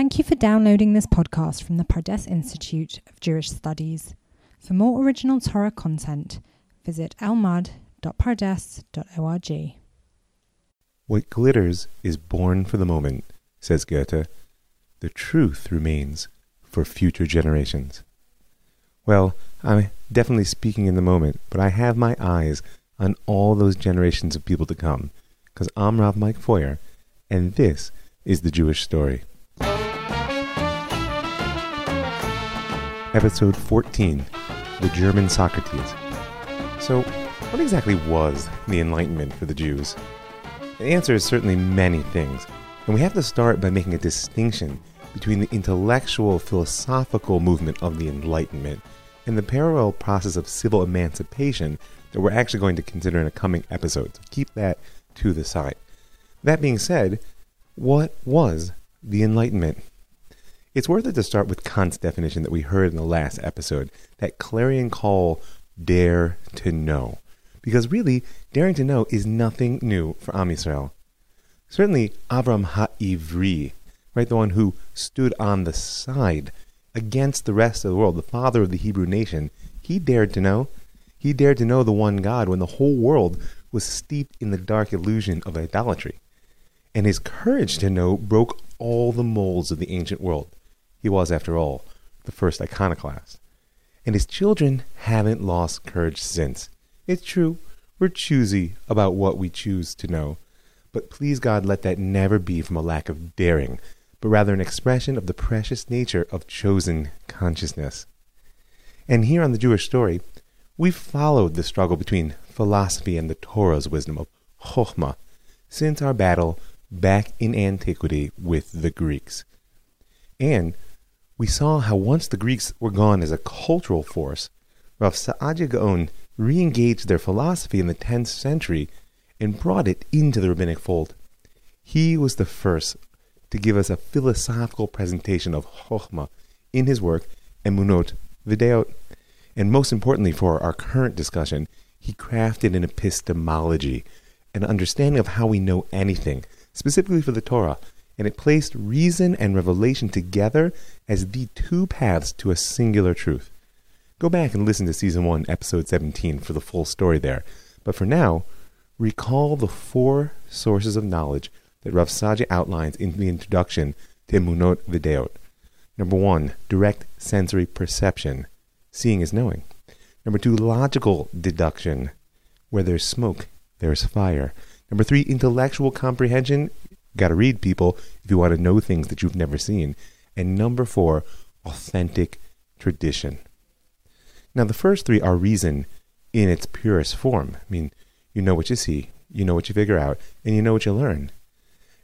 Thank you for downloading this podcast from the Pardes Institute of Jewish Studies. For more original Torah content, visit elmad.pardes.org. What glitters is born for the moment, says Goethe. The truth remains for future generations. Well, I'm definitely speaking in the moment, but I have my eyes on all those generations of people to come, because I'm Rav Mike Feuer, and this is the Jewish story. Episode 14 The German Socrates. So, what exactly was the Enlightenment for the Jews? The answer is certainly many things, and we have to start by making a distinction between the intellectual philosophical movement of the Enlightenment and the parallel process of civil emancipation that we're actually going to consider in a coming episode. So keep that to the side. That being said, what was the Enlightenment? It's worth it to start with Kant's definition that we heard in the last episode that clarion call, dare to know. Because really, daring to know is nothing new for Am Yisrael. Certainly, Avram Ha'ivri, right, the one who stood on the side against the rest of the world, the father of the Hebrew nation, he dared to know. He dared to know the one God when the whole world was steeped in the dark illusion of idolatry. And his courage to know broke all the molds of the ancient world. He was, after all, the first iconoclast. And his children haven't lost courage since. It's true, we're choosy about what we choose to know, but please God, let that never be from a lack of daring, but rather an expression of the precious nature of chosen consciousness. And here on the Jewish story, we've followed the struggle between philosophy and the Torah's wisdom of Chokhmah since our battle back in antiquity with the Greeks. And we saw how once the Greeks were gone as a cultural force, Rav Saadia Gaon re-engaged their philosophy in the 10th century and brought it into the rabbinic fold. He was the first to give us a philosophical presentation of Chokhmah in his work Emunot V'Deot. And most importantly for our current discussion, he crafted an epistemology, an understanding of how we know anything, specifically for the Torah, and it placed reason and revelation together as the two paths to a singular truth. Go back and listen to Season 1, Episode 17 for the full story there. But for now, recall the four sources of knowledge that Rav Saadia outlines in the introduction to Emunot V'Deot. Number one, direct sensory perception. Seeing is knowing. Number two, logical deduction. Where there's smoke, there's fire. Number three, intellectual comprehension got to read people if you want to know things that you've never seen. And number four, authentic tradition. Now, the first three are reason in its purest form. I mean, you know what you see, you know what you figure out, and you know what you learn.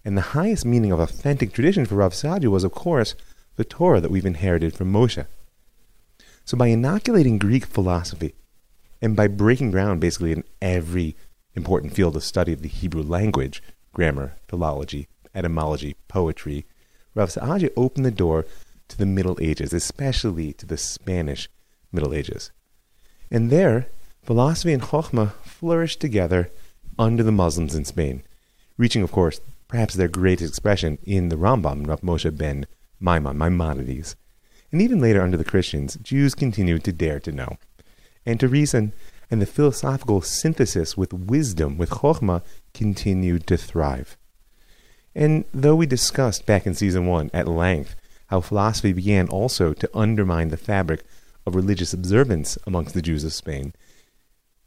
And the highest meaning of authentic tradition for Rav Saadia was, of course, the Torah that we've inherited from Moshe. So, by inoculating Greek philosophy, and by breaking ground basically in every important field of study of the Hebrew language, grammar, philology, etymology, poetry, Rav Saadia opened the door to the Middle Ages, especially to the Spanish Middle Ages. And there, philosophy and Chokhmah flourished together under the Muslims in Spain, reaching, of course, perhaps their greatest expression in the Rambam, Rav Moshe ben Maimon, Maimonides. And even later under the Christians, Jews continued to dare to know and to reason, and the philosophical synthesis with wisdom, with Chokhmah, continued to thrive. And though we discussed back in season one at length how philosophy began also to undermine the fabric of religious observance amongst the Jews of Spain,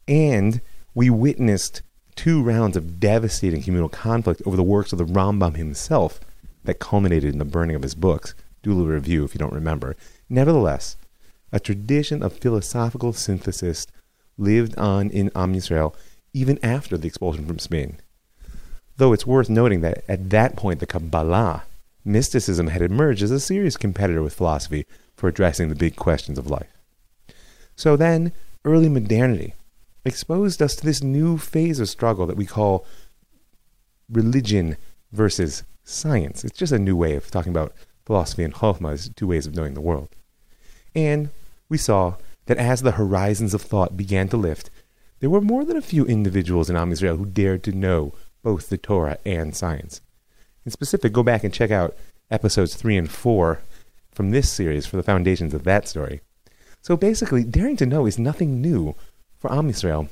and we witnessed two rounds of devastating communal conflict over the works of the Rambam himself that culminated in the burning of his books. Do a review if you don't remember. Nevertheless, a tradition of philosophical synthesis lived on in Am Yisrael even after the expulsion from Spain. Though it's worth noting that at that point the Kabbalah, mysticism, had emerged as a serious competitor with philosophy for addressing the big questions of life. So then, early modernity exposed us to this new phase of struggle that we call religion versus science. It's just a new way of talking about philosophy and chokhmah as two ways of knowing the world. And we saw that as the horizons of thought began to lift, there were more than a few individuals in Am Yisrael who dared to know both the Torah and science. In specific, go back and check out episodes 3 and 4 from this series for the foundations of that story. So basically, daring to know is nothing new for Am Yisrael.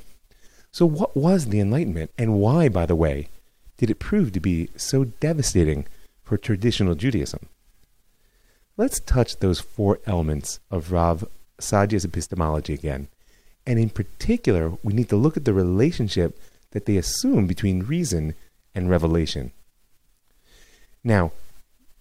So, what was the Enlightenment, and why, by the way, did it prove to be so devastating for traditional Judaism? Let's touch those four elements of Rav Saadya's epistemology again. And in particular, we need to look at the relationship that they assume between reason and revelation. Now,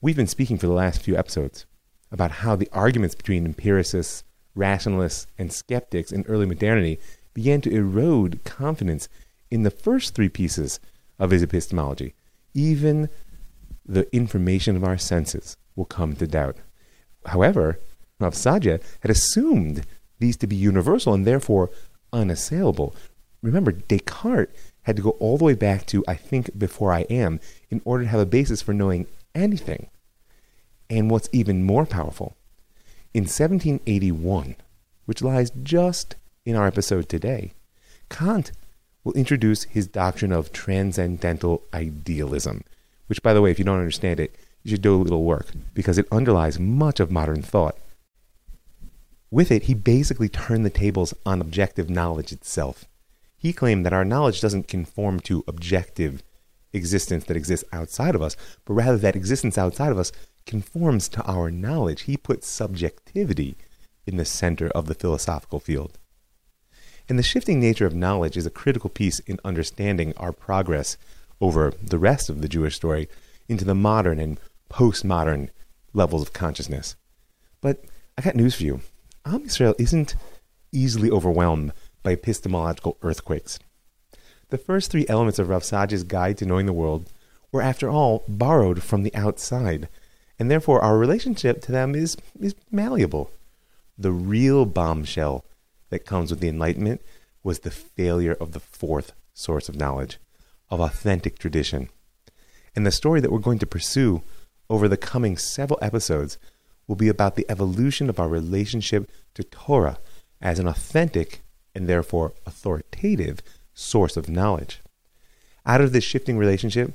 we've been speaking for the last few episodes about how the arguments between empiricists, rationalists, and skeptics in early modernity began to erode confidence in the first three pieces of his epistemology. Even the information of our senses will come to doubt. However, Saadia had assumed these to be universal and therefore unassailable. Remember, Descartes had to go all the way back to I think before I am in order to have a basis for knowing anything. And what's even more powerful, in 1781, which lies just in our episode today, Kant will introduce his doctrine of transcendental idealism, which, by the way, if you don't understand it, you should do a little work because it underlies much of modern thought. With it, he basically turned the tables on objective knowledge itself. He claimed that our knowledge doesn't conform to objective existence that exists outside of us, but rather that existence outside of us conforms to our knowledge. He put subjectivity in the center of the philosophical field. And the shifting nature of knowledge is a critical piece in understanding our progress over the rest of the Jewish story into the modern and postmodern levels of consciousness. But I got news for you. Am Yisrael isn't easily overwhelmed by epistemological earthquakes. The first three elements of Rav Saadia's Guide to Knowing the World were, after all, borrowed from the outside, and therefore our relationship to them is, is malleable. The real bombshell that comes with the Enlightenment was the failure of the fourth source of knowledge, of authentic tradition. And the story that we're going to pursue over the coming several episodes will be about the evolution of our relationship to Torah as an authentic and therefore authoritative source of knowledge. Out of this shifting relationship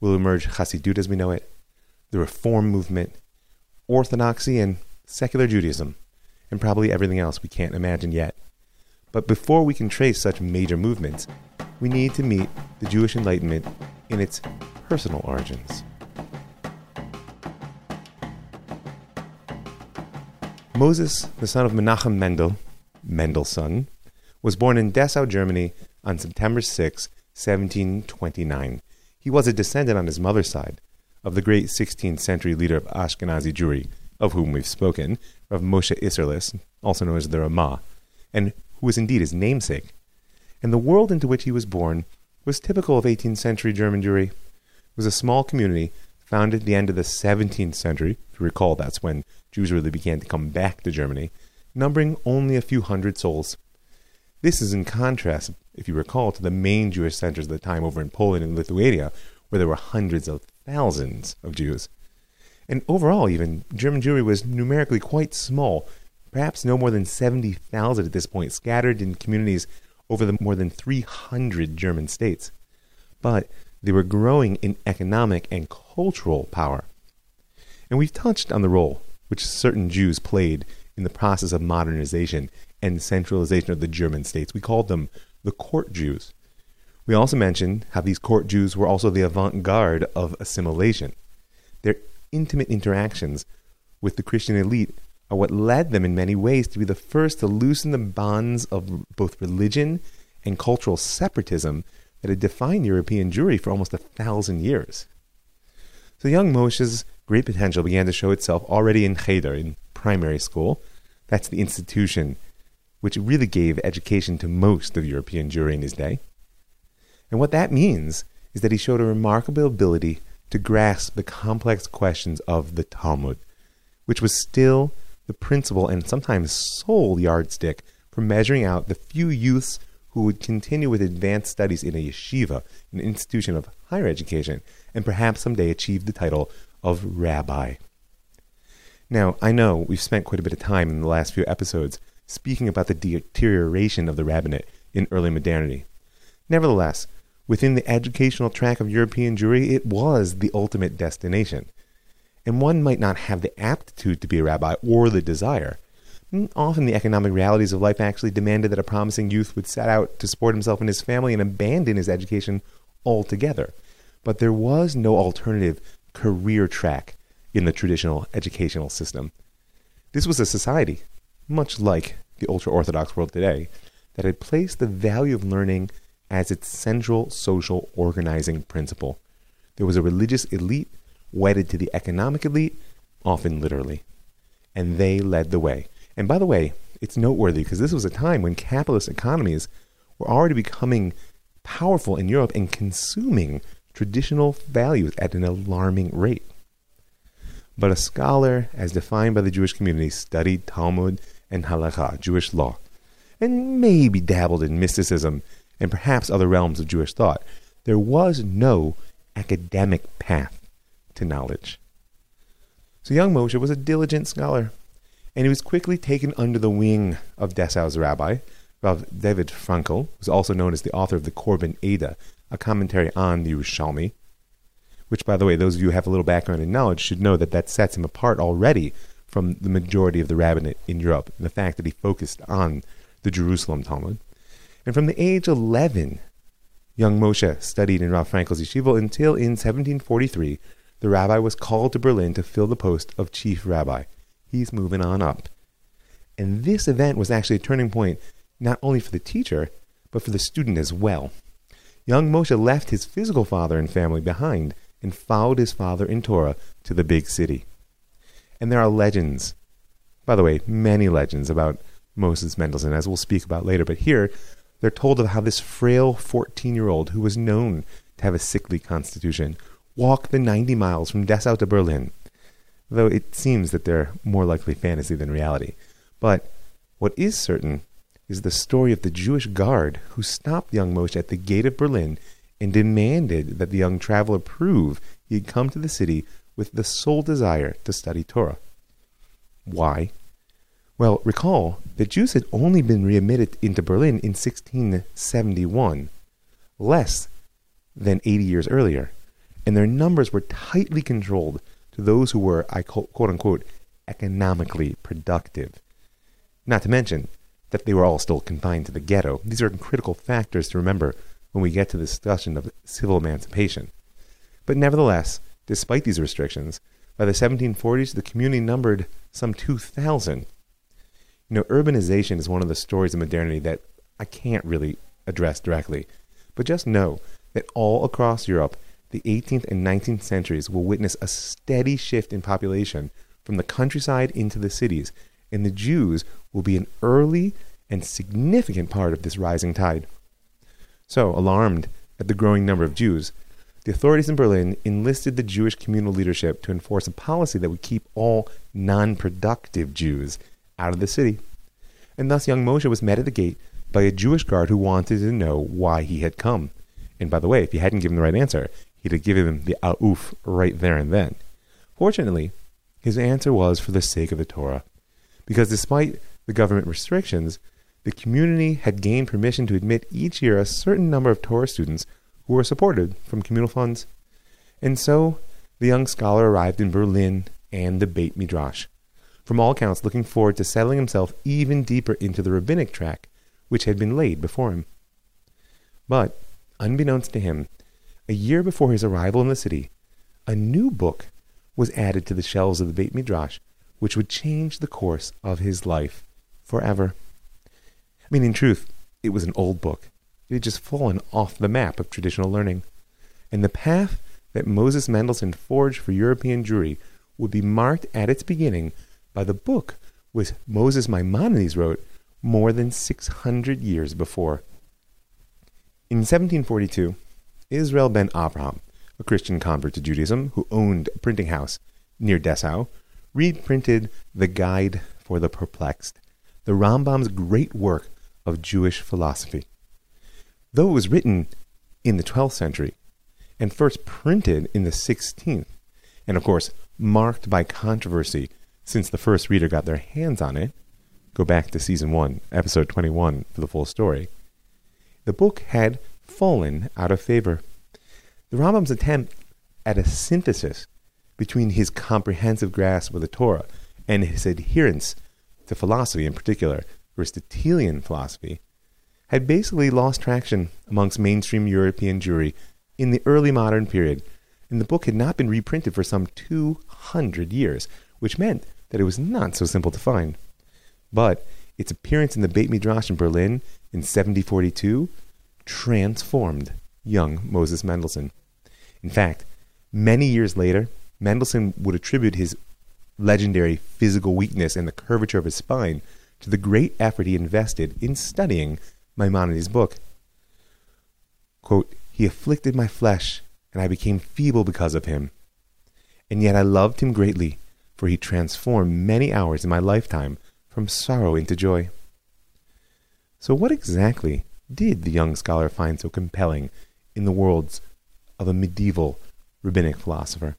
will emerge Hasidut as we know it, the Reform movement, Orthodoxy, and secular Judaism, and probably everything else we can't imagine yet. But before we can trace such major movements, we need to meet the Jewish Enlightenment in its personal origins. Moses, the son of Menachem Mendel, Mendelssohn, was born in Dessau, Germany on September 6, 1729. He was a descendant on his mother's side of the great 16th century leader of Ashkenazi Jewry, of whom we've spoken, of Moshe Isserles, also known as the Ramah, and who was indeed his namesake. And the world into which he was born was typical of 18th century German Jewry. It was a small community founded at the end of the 17th century. If you recall, that's when Jews really began to come back to Germany, numbering only a few hundred souls. This is in contrast, if you recall, to the main Jewish centers of the time over in Poland and Lithuania, where there were hundreds of thousands of Jews. And overall, even, German Jewry was numerically quite small, perhaps no more than 70,000 at this point, scattered in communities over the more than 300 German states. But they were growing in economic and cultural power. And we've touched on the role which certain Jews played in the process of modernization and centralization of the German states. We called them the court Jews. We also mentioned how these court Jews were also the avant garde of assimilation. Their intimate interactions with the Christian elite are what led them in many ways to be the first to loosen the bonds of both religion and cultural separatism that had defined European Jewry for almost a thousand years. So young Moshe's great potential began to show itself already in Cheder, in primary school. That's the institution which really gave education to most of European Jewry in his day. And what that means is that he showed a remarkable ability to grasp the complex questions of the Talmud, which was still the principal and sometimes sole yardstick for measuring out the few youths who would continue with advanced studies in a yeshiva, an institution of higher education, and perhaps someday achieve the title of rabbi. Now, I know we've spent quite a bit of time in the last few episodes speaking about the deterioration of the rabbinate in early modernity. Nevertheless, within the educational track of European Jewry, it was the ultimate destination. and one might not have the aptitude to be a rabbi or the desire. Mm, often the economic realities of life actually demanded that a promising youth would set out to support himself and his family and abandon his education altogether. But there was no alternative career track in the traditional educational system. This was a society, much like the ultra Orthodox world today, that had placed the value of learning as its central social organizing principle. There was a religious elite wedded to the economic elite, often literally. And they led the way. And by the way, it's noteworthy because this was a time when capitalist economies were already becoming powerful in Europe and consuming traditional values at an alarming rate. But a scholar, as defined by the Jewish community, studied Talmud and Halakha, Jewish law, and maybe dabbled in mysticism and perhaps other realms of Jewish thought. There was no academic path to knowledge. So young Moshe was a diligent scholar, and he was quickly taken under the wing of Dessau's rabbi, Rav David Frankel, who's also known as the author of the Korban Eda, a commentary on the Yerushalmi, which, by the way, those of you who have a little background in knowledge should know that that sets him apart already from the majority of the rabbinate in Europe, and the fact that he focused on the Jerusalem Talmud. And from the age 11, young Moshe studied in Rav Frankel's yeshiva until in 1743, the rabbi was called to Berlin to fill the post of chief rabbi. He's moving on up. And this event was actually a turning point not only for the teacher, but for the student as well. Young Moshe left his physical father and family behind and followed his father in Torah to the big city. And there are legends, by the way, many legends about Moses Mendelssohn, as we'll speak about later. But here, they're told of how this frail 14 year old, who was known to have a sickly constitution, walked the 90 miles from Dessau to Berlin, though it seems that they're more likely fantasy than reality. But what is certain is the story of the Jewish guard who stopped young Moshe at the gate of Berlin and demanded that the young traveler prove he had come to the city with the sole desire to study Torah. Why? Well, recall that Jews had only been readmitted into Berlin in 1671, less than 80 years earlier, and their numbers were tightly controlled to those who were, I quote unquote, economically productive. Not to mention that they were all still confined to the ghetto. These are critical factors to remember when we get to the discussion of civil emancipation. But nevertheless, despite these restrictions, by the 1740s the community numbered some 2,000 you know, urbanization is one of the stories of modernity that I can't really address directly. But just know that all across Europe, the 18th and 19th centuries will witness a steady shift in population from the countryside into the cities, and the Jews will be an early and significant part of this rising tide. So, alarmed at the growing number of Jews, the authorities in Berlin enlisted the Jewish communal leadership to enforce a policy that would keep all non productive Jews out of the city. And thus young Moshe was met at the gate by a Jewish guard who wanted to know why he had come. And by the way, if he hadn't given the right answer, he'd have given him the a'uf right there and then. Fortunately, his answer was for the sake of the Torah. Because despite the government restrictions, the community had gained permission to admit each year a certain number of Torah students who were supported from communal funds. And so the young scholar arrived in Berlin and the Beit Midrash, from all accounts looking forward to settling himself even deeper into the rabbinic track which had been laid before him. But, unbeknownst to him, a year before his arrival in the city, a new book was added to the shelves of the Beit Midrash, which would change the course of his life forever. I mean, in truth, it was an old book. It had just fallen off the map of traditional learning. And the path that Moses Mendelssohn forged for European Jewry would be marked at its beginning by the book which Moses Maimonides wrote more than 600 years before. In 1742, Israel ben Avraham, a Christian convert to Judaism who owned a printing house near Dessau, reprinted the Guide for the Perplexed, the Rambam's great work of Jewish philosophy. Though it was written in the 12th century and first printed in the 16th, and of course marked by controversy since the first reader got their hands on it, go back to season 1, episode 21 for the full story, the book had fallen out of favor. The Rambam's attempt at a synthesis between his comprehensive grasp of the Torah and his adherence to philosophy, in particular Aristotelian philosophy, had basically lost traction amongst mainstream European Jewry in the early modern period, and the book had not been reprinted for some 200 years, which meant that it was not so simple to find. But its appearance in the Beit Midrash in Berlin in 7042 transformed young Moses Mendelssohn. In fact, many years later, Mendelssohn would attribute his legendary physical weakness and the curvature of his spine to the great effort he invested in studying Maimonides' book. Quote, he afflicted my flesh, and I became feeble because of him. And yet I loved him greatly, for he transformed many hours in my lifetime from sorrow into joy. So, what exactly did the young scholar find so compelling in the worlds of a medieval rabbinic philosopher?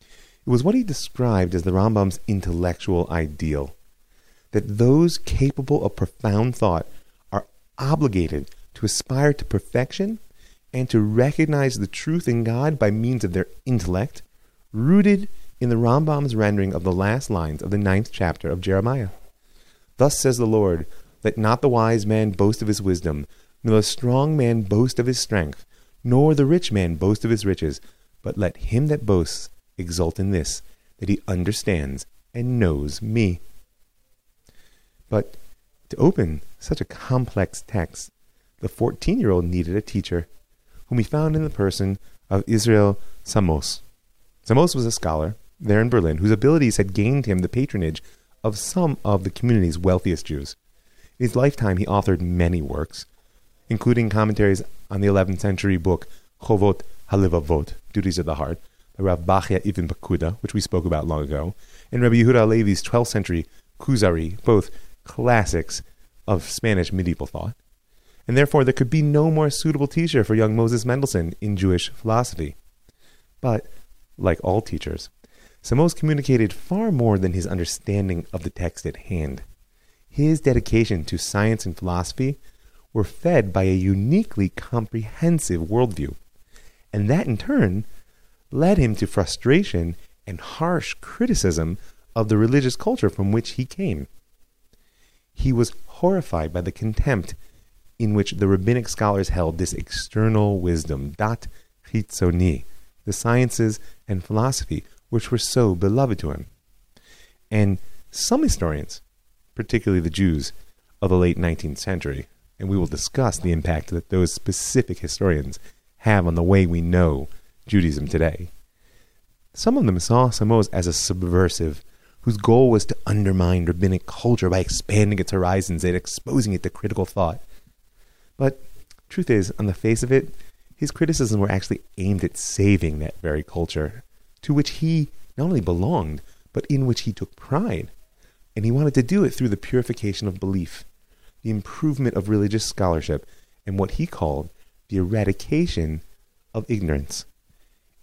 It was what he described as the Rambam's intellectual ideal that those capable of profound thought are obligated to aspire to perfection and to recognize the truth in God by means of their intellect, rooted in the Rambam's rendering of the last lines of the ninth chapter of Jeremiah. Thus says the Lord, Let not the wise man boast of his wisdom, nor the strong man boast of his strength, nor the rich man boast of his riches, but let him that boasts exult in this, that he understands and knows me. But to open such a complex text, the 14 year old needed a teacher, whom he found in the person of Israel Zamosc. Zamosc was a scholar there in Berlin whose abilities had gained him the patronage of some of the community's wealthiest Jews. In his lifetime, he authored many works, including commentaries on the 11th century book Chovot Halevavot, Duties of the Heart, by Rav Bachya Ibn Pekuda, which we spoke about long ago, and Rabbi Yehuda Levi's 12th century Kuzari, both classics of Spanish medieval thought. And therefore, there could be no more suitable teacher for young Moses Mendelssohn in Jewish philosophy. But, like all teachers, Zamosc communicated far more than his understanding of the text at hand. His dedication to science and philosophy were fed by a uniquely comprehensive worldview, and that in turn led him to frustration and harsh criticism of the religious culture from which he came. He was horrified by the contempt in which the rabbinic scholars held this external wisdom, dat chitzoni, the sciences and philosophy, which were so beloved to him. And some historians, particularly the Jews of the late 19th century, and we will discuss the impact that those specific historians have on the way we know Judaism today. Some of them saw Zamosc as a subversive whose goal was to undermine rabbinic culture by expanding its horizons and exposing it to critical thought. But truth is, on the face of it, his criticisms were actually aimed at saving that very culture, to which he not only belonged, but in which he took pride. And he wanted to do it through the purification of belief, the improvement of religious scholarship, and what he called the eradication of ignorance.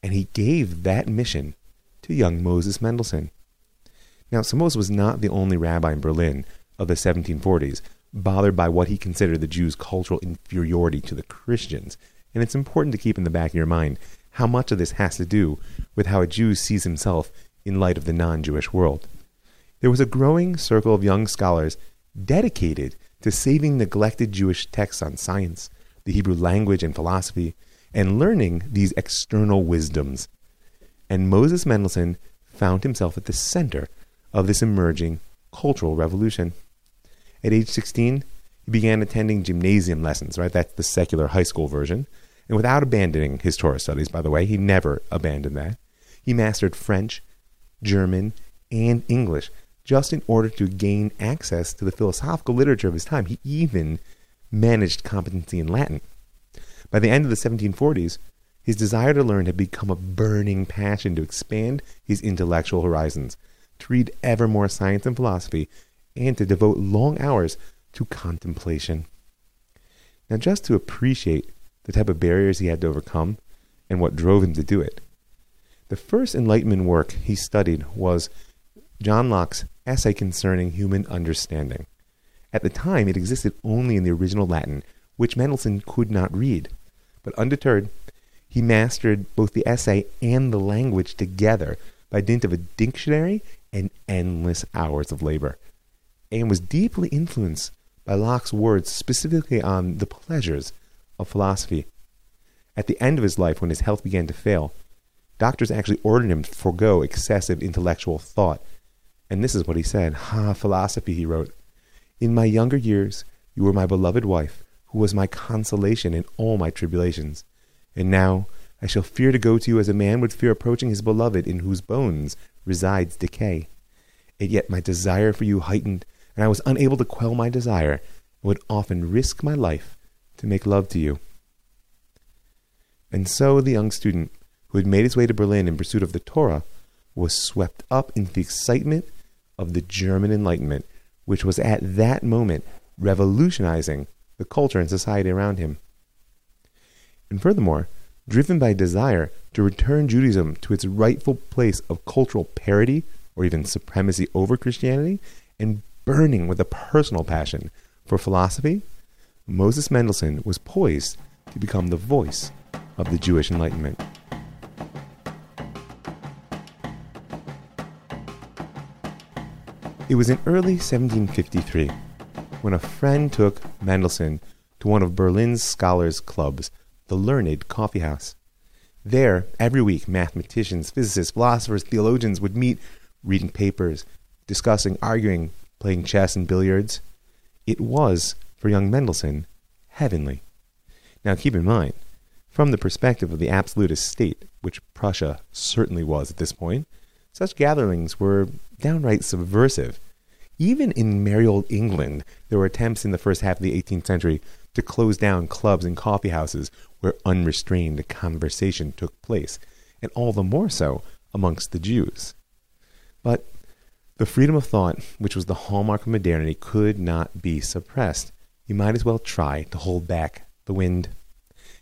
And he gave that mission to young Moses Mendelssohn. Now, Zamosc was not the only rabbi in Berlin of the 1740s bothered by what he considered the Jews' cultural inferiority to the Christians. And it's important to keep in the back of your mind how much of this has to do with how a Jew sees himself in light of the non Jewish world. There was a growing circle of young scholars dedicated to saving neglected Jewish texts on science, the Hebrew language and philosophy, and learning these external wisdoms. And Moses Mendelssohn found himself at the center of this emerging cultural revolution. At age 16, he began attending gymnasium lessons, right? That's the secular high school version. And without abandoning his Torah studies, by the way, he never abandoned that. He mastered French, German, and English just in order to gain access to the philosophical literature of his time. He even managed competency in Latin. By the end of the 1740s, his desire to learn had become a burning passion to expand his intellectual horizons to read ever more science and philosophy, and to devote long hours to contemplation. Now, just to appreciate the type of barriers he had to overcome and what drove him to do it, the first Enlightenment work he studied was John Locke's Essay Concerning Human Understanding. At the time, it existed only in the original Latin, which Mendelssohn could not read. But undeterred, He mastered both the essay and the language together by dint of a dictionary and endless hours of labor, and was deeply influenced by Locke's words specifically on the pleasures of philosophy. At the end of his life, when his health began to fail, doctors actually ordered him to forego excessive intellectual thought. And this is what he said Ha, philosophy, he wrote. In my younger years, you were my beloved wife, who was my consolation in all my tribulations. And now I shall fear to go to you as a man would fear approaching his beloved in whose bones resides decay. And yet my desire for you heightened, and I was unable to quell my desire, and would often risk my life to make love to you. And so the young student, who had made his way to Berlin in pursuit of the Torah, was swept up into the excitement of the German Enlightenment, which was at that moment revolutionizing the culture and society around him. And furthermore, driven by desire to return Judaism to its rightful place of cultural parity or even supremacy over Christianity, and burning with a personal passion for philosophy, Moses Mendelssohn was poised to become the voice of the Jewish Enlightenment. It was in early 1753 when a friend took Mendelssohn to one of Berlin's scholars' clubs, the Learned Coffee House. There, every week, mathematicians, physicists, philosophers, theologians would meet, reading papers, discussing, arguing, playing chess and billiards. It was, for young Mendelssohn, heavenly. Now keep in mind, from the perspective of the absolutist state, which Prussia certainly was at this point, such gatherings were downright subversive. Even in merry old England, there were attempts in the first half of the 18th century to close down clubs and coffee houses where unrestrained conversation took place, and all the more so amongst the Jews. But the freedom of thought, which was the hallmark of modernity, could not be suppressed. You might as well try to hold back the wind.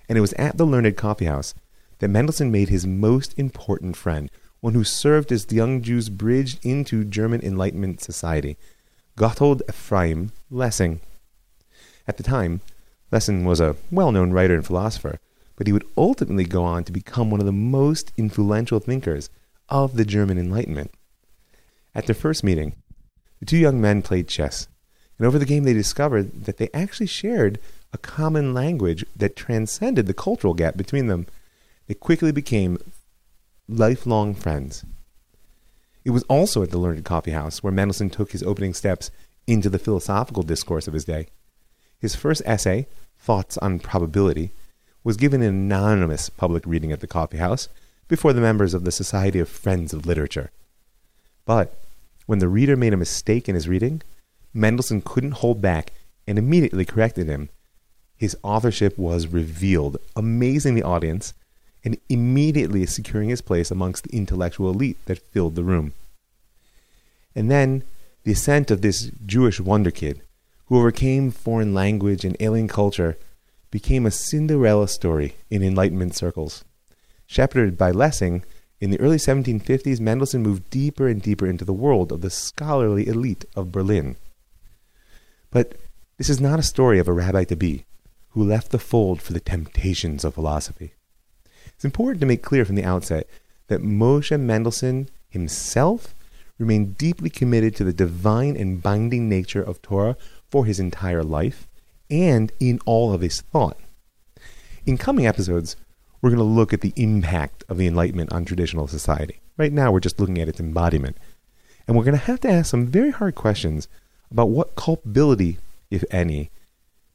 And it was at the Learned Coffee House that Mendelssohn made his most important friend, one who served as the young Jews bridged into German Enlightenment society, Gotthold Ephraim Lessing. At the time, Lessing was a well known writer and philosopher, but he would ultimately go on to become one of the most influential thinkers of the German Enlightenment. At their first meeting, the two young men played chess, and over the game they discovered that they actually shared a common language that transcended the cultural gap between them. They quickly became lifelong friends. It was also at the Learned Coffee House where Mendelssohn took his opening steps into the philosophical discourse of his day. His first essay, Thoughts on Probability, was given an anonymous public reading at the coffee house before the members of the Society of Friends of Literature. But when the reader made a mistake in his reading, Mendelssohn couldn't hold back and immediately corrected him. His authorship was revealed, amazing the audience and immediately securing his place amongst the intellectual elite that filled the room. And then the ascent of this Jewish wonder kid, who overcame foreign language and alien culture, became a Cinderella story in Enlightenment circles. Shepherded by Lessing, in the early 1750s, Mendelssohn moved deeper and deeper into the world of the scholarly elite of Berlin. But this is not a story of a rabbi to be who left the fold for the temptations of philosophy. It's important to make clear from the outset that Moshe Mendelssohn himself remained deeply committed to the divine and binding nature of Torah for his entire life and in all of his thought. In coming episodes, we're going to look at the impact of the Enlightenment on traditional society. Right now, we're just looking at its embodiment. And we're going to have to ask some very hard questions about what culpability, if any,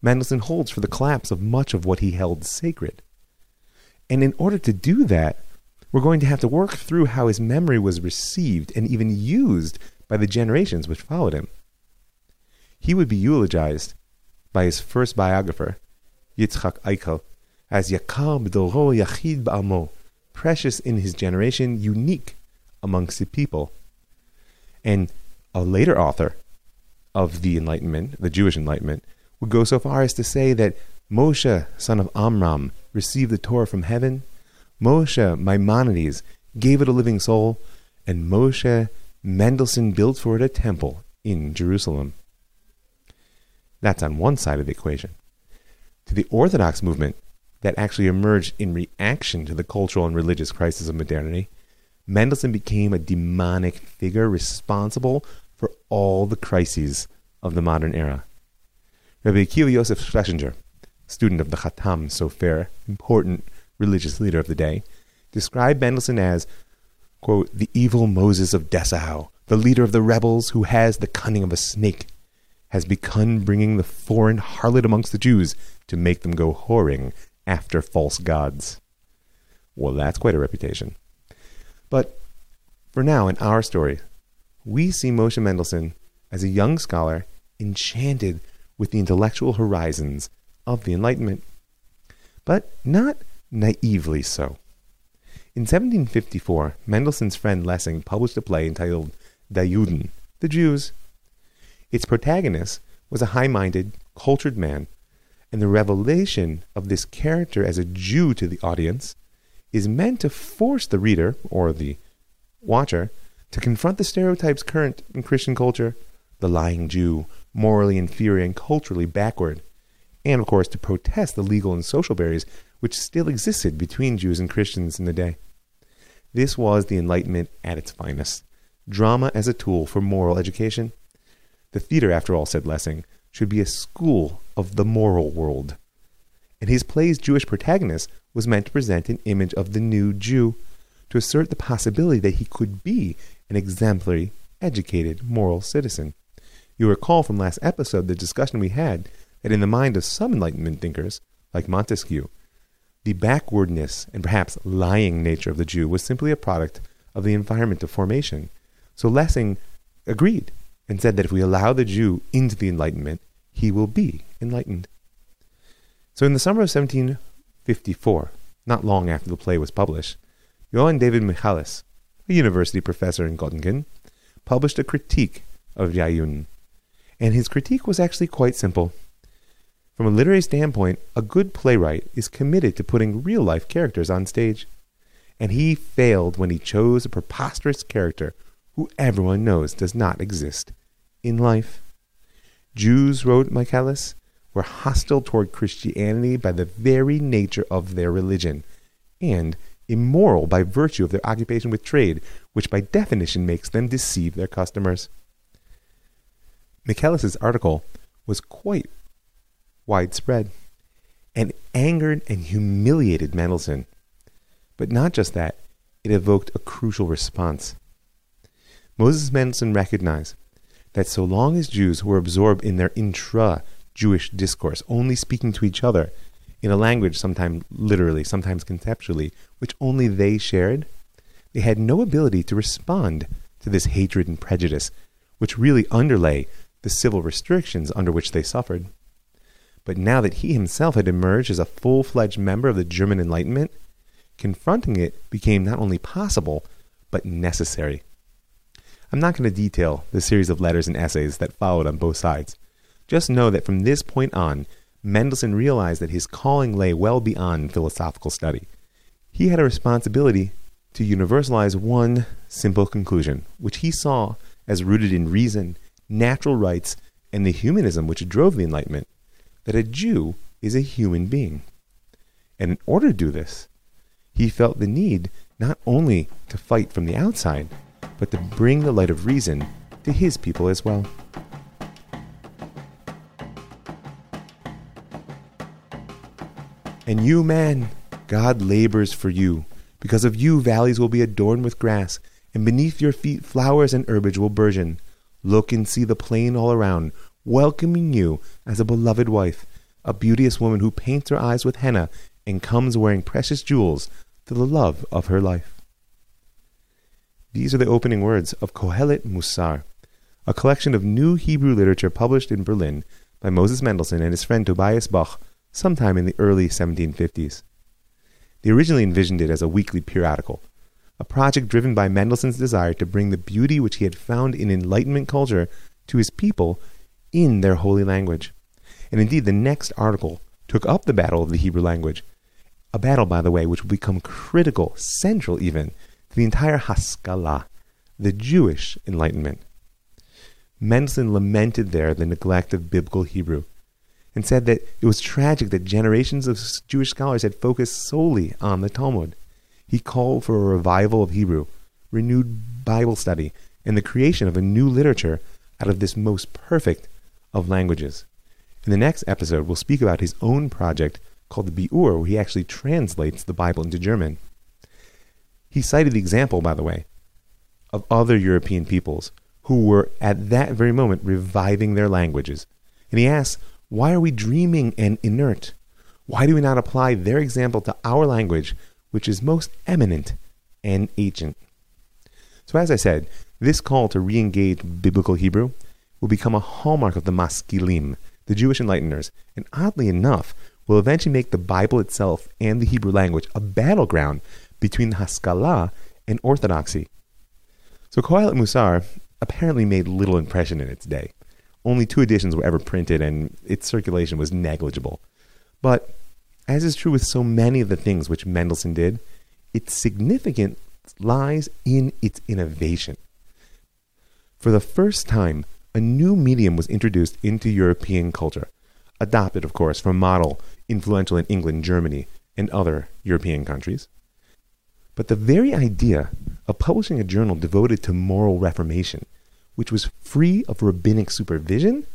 Mendelssohn holds for the collapse of much of what he held sacred. And in order to do that, we're going to have to work through how his memory was received and even used by the generations which followed him. He would be eulogized by his first biographer, Yitzchak Eichel, as Yakar b'doro yachid ba'amo, precious in his generation, unique amongst the people. And a later author of the Enlightenment, the Jewish Enlightenment, would go so far as to say that Moshe, son of Amram, received the Torah from heaven. Moshe, Maimonides, gave it a living soul. And Moshe, Mendelssohn built for it a temple in Jerusalem. That's on one side of the equation. To the Orthodox movement, that actually emerged in reaction to the cultural and religious crisis of modernity, Mendelssohn became a demonic figure responsible for all the crises of the modern era. Rabbi Akiva Yosef Schlesinger, student of the Khatam Sofer, important religious leader of the day, described Mendelssohn as, quote, the evil Moses of Dessau, the leader of the rebels who has the cunning of a snake, has begun bringing the foreign harlot amongst the Jews to make them go whoring after false gods. Well, that's quite a reputation. But for now, in our story, we see Moshe Mendelssohn as a young scholar enchanted with the intellectual horizons of the Enlightenment, but not naively so. In 1754, Mendelssohn's friend Lessing published a play entitled Die Juden, The Jews. Its protagonist was a high minded, cultured man, and the revelation of this character as a Jew to the audience is meant to force the reader, or the watcher, to confront the stereotypes current in Christian culture the lying Jew, morally inferior and culturally backward, and of course to protest the legal and social barriers which still existed between Jews and Christians in the day. This was the Enlightenment at its finest drama as a tool for moral education. The theater, after all, said Lessing, should be a school of the moral world. And his play's Jewish protagonist was meant to present an image of the new Jew, to assert the possibility that he could be an exemplary, educated, moral citizen. You recall from last episode the discussion we had that in the mind of some Enlightenment thinkers, like Montesquieu, the backwardness and perhaps lying nature of the Jew was simply a product of the environment of formation. So Lessing agreed and said that if we allow the Jew into the Enlightenment, he will be enlightened. So in the summer of 1754, not long after the play was published, Johann David Michaelis, a university professor in Göttingen, published a critique of Juden and his critique was actually quite simple. From a literary standpoint, a good playwright is committed to putting real life characters on stage. And he failed when he chose a preposterous character who everyone knows does not exist in life. Jews, wrote Michaelis, were hostile toward Christianity by the very nature of their religion, and immoral by virtue of their occupation with trade, which by definition makes them deceive their customers. Michaelis's article was quite widespread and angered and humiliated Mendelssohn. But not just that, it evoked a crucial response. Moses Mendelssohn recognized that so long as Jews were absorbed in their intra Jewish discourse, only speaking to each other in a language, sometimes literally, sometimes conceptually, which only they shared, they had no ability to respond to this hatred and prejudice, which really underlay the civil restrictions under which they suffered. But now that he himself had emerged as a full fledged member of the German Enlightenment, confronting it became not only possible, but necessary. I'm not going to detail the series of letters and essays that followed on both sides. Just know that from this point on, Mendelssohn realized that his calling lay well beyond philosophical study. He had a responsibility to universalize one simple conclusion, which he saw as rooted in reason natural rights, and the humanism which drove the Enlightenment that a Jew is a human being. And in order to do this, he felt the need not only to fight from the outside, but to bring the light of reason to his people as well. And you, man, God labors for you. Because of you, valleys will be adorned with grass, and beneath your feet, flowers and herbage will burgeon. Look and see the plain all around, welcoming you as a beloved wife, a beauteous woman who paints her eyes with henna and comes wearing precious jewels to the love of her life. These are the opening words of Kohelet Musar, a collection of new Hebrew literature published in Berlin by Moses Mendelssohn and his friend Tobias Bock sometime in the early 1750s. They originally envisioned it as a weekly periodical, a project driven by Mendelssohn's desire to bring the beauty which he had found in Enlightenment culture to his people in their holy language. And indeed, the next article took up the battle of the Hebrew language, a battle, by the way, which will become critical, central even, to the entire Haskalah, the Jewish Enlightenment. Mendelssohn lamented there the neglect of biblical Hebrew, and said that it was tragic that generations of Jewish scholars had focused solely on the Talmud. He called for a revival of Hebrew, renewed Bible study, and the creation of a new literature out of this most perfect of languages. In the next episode, we'll speak about his own project called the Biur, where he actually translates the Bible into German. He cited the example, by the way, of other European peoples who were at that very moment reviving their languages. And he asks, why are we dreaming and inert? Why do we not apply their example to our language, which is most eminent and ancient? So, as I said, this call to re engage biblical Hebrew will become a hallmark of the Maskilim, the Jewish enlighteners, and oddly enough, will eventually make the Bible itself and the Hebrew language a battleground between the Haskalah and Orthodoxy. So Kohelet Musar apparently made little impression in its day. Only two editions were ever printed, and its circulation was negligible. But, as is true with so many of the things which Mendelssohn did, its significance lies in its innovation. For the first time, a new medium was introduced into European culture, adopted, of course, from a model influential in England, Germany, and other European countries. But the very idea of publishing a journal devoted to moral reformation which was free of rabbinic supervision,